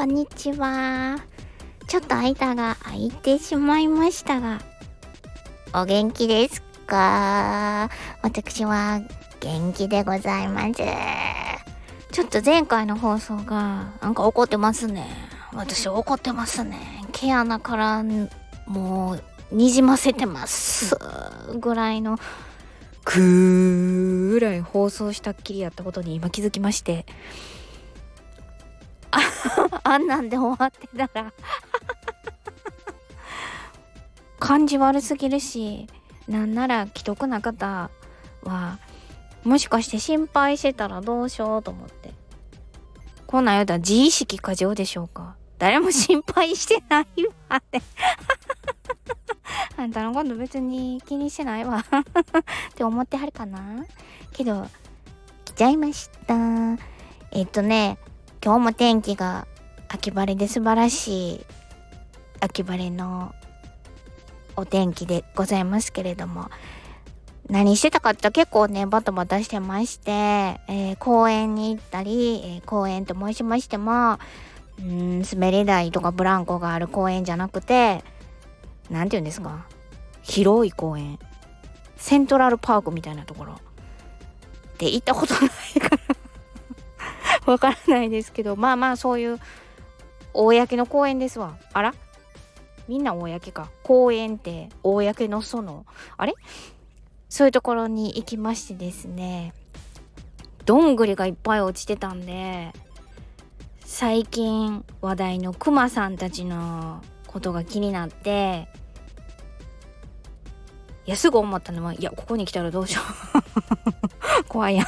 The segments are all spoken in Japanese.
こんにちは。ちょっと間が空いてしまいましたが、お元気ですか？私は元気でございます。ちょっと前回の放送がなんか怒ってますね。私怒ってますね。毛穴からもうにじませてますぐらいのくぐらい放送したっきりやったことに今気づきましてあ あんなんで終わってたら。感じ悪すぎるしなんなら既得な方はもしかして心配してたらどうしようと思って。こんなん言うたら自意識過剰でしょうか。誰も心配してないわね あんたのこと別に気にしてないわ。って思ってはるかな。けど、来ちゃいました。えっとね、今日も天気が秋晴れで素晴らしい秋晴れのお天気でございますけれども、何してたかって結構ね、バタバタしてまして、えー、公園に行ったり、えー、公園と申しましても、うん、滑り台とかブランコがある公園じゃなくて、何て言うんですか広い公園。セントラルパークみたいなところ。で行ったことないから。わからないですけどまあまあそういう公の公園ですわ。あら？みんな公か。公園って公のそのあれ？そういうところに行きましてですね。どんぐりがいっぱい落ちてたんで最近話題のクマさんたちのことが気になっていやすぐ思ったのはいやここに来たらどうしよう。怖いやん。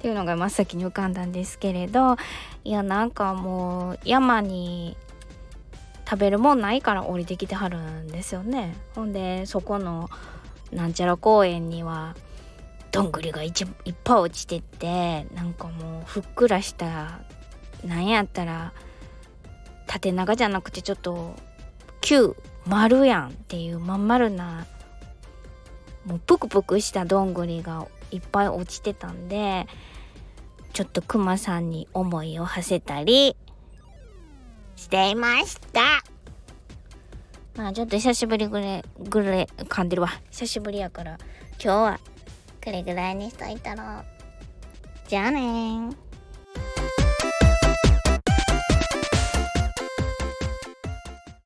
っていうのが真っ先に浮かんだんですけれどいやなんかもう山に食べるもんないから降りてきてはるんですよね。ほんでそこのなんちゃら公園にはどんぐりがいっぱい落ちてってなんかもうふっくらしたなんやったら縦長じゃなくてちょっと球丸やんっていうまん丸なもうぷくぷくしたどんぐりがいっぱい落ちてたんでちょっとクマさんに思いを馳せたりしていました。まあちょっと久しぶりぐれぐらい噛んでるわ。久しぶりやから今日はこれぐらいにしといたろ。じゃあね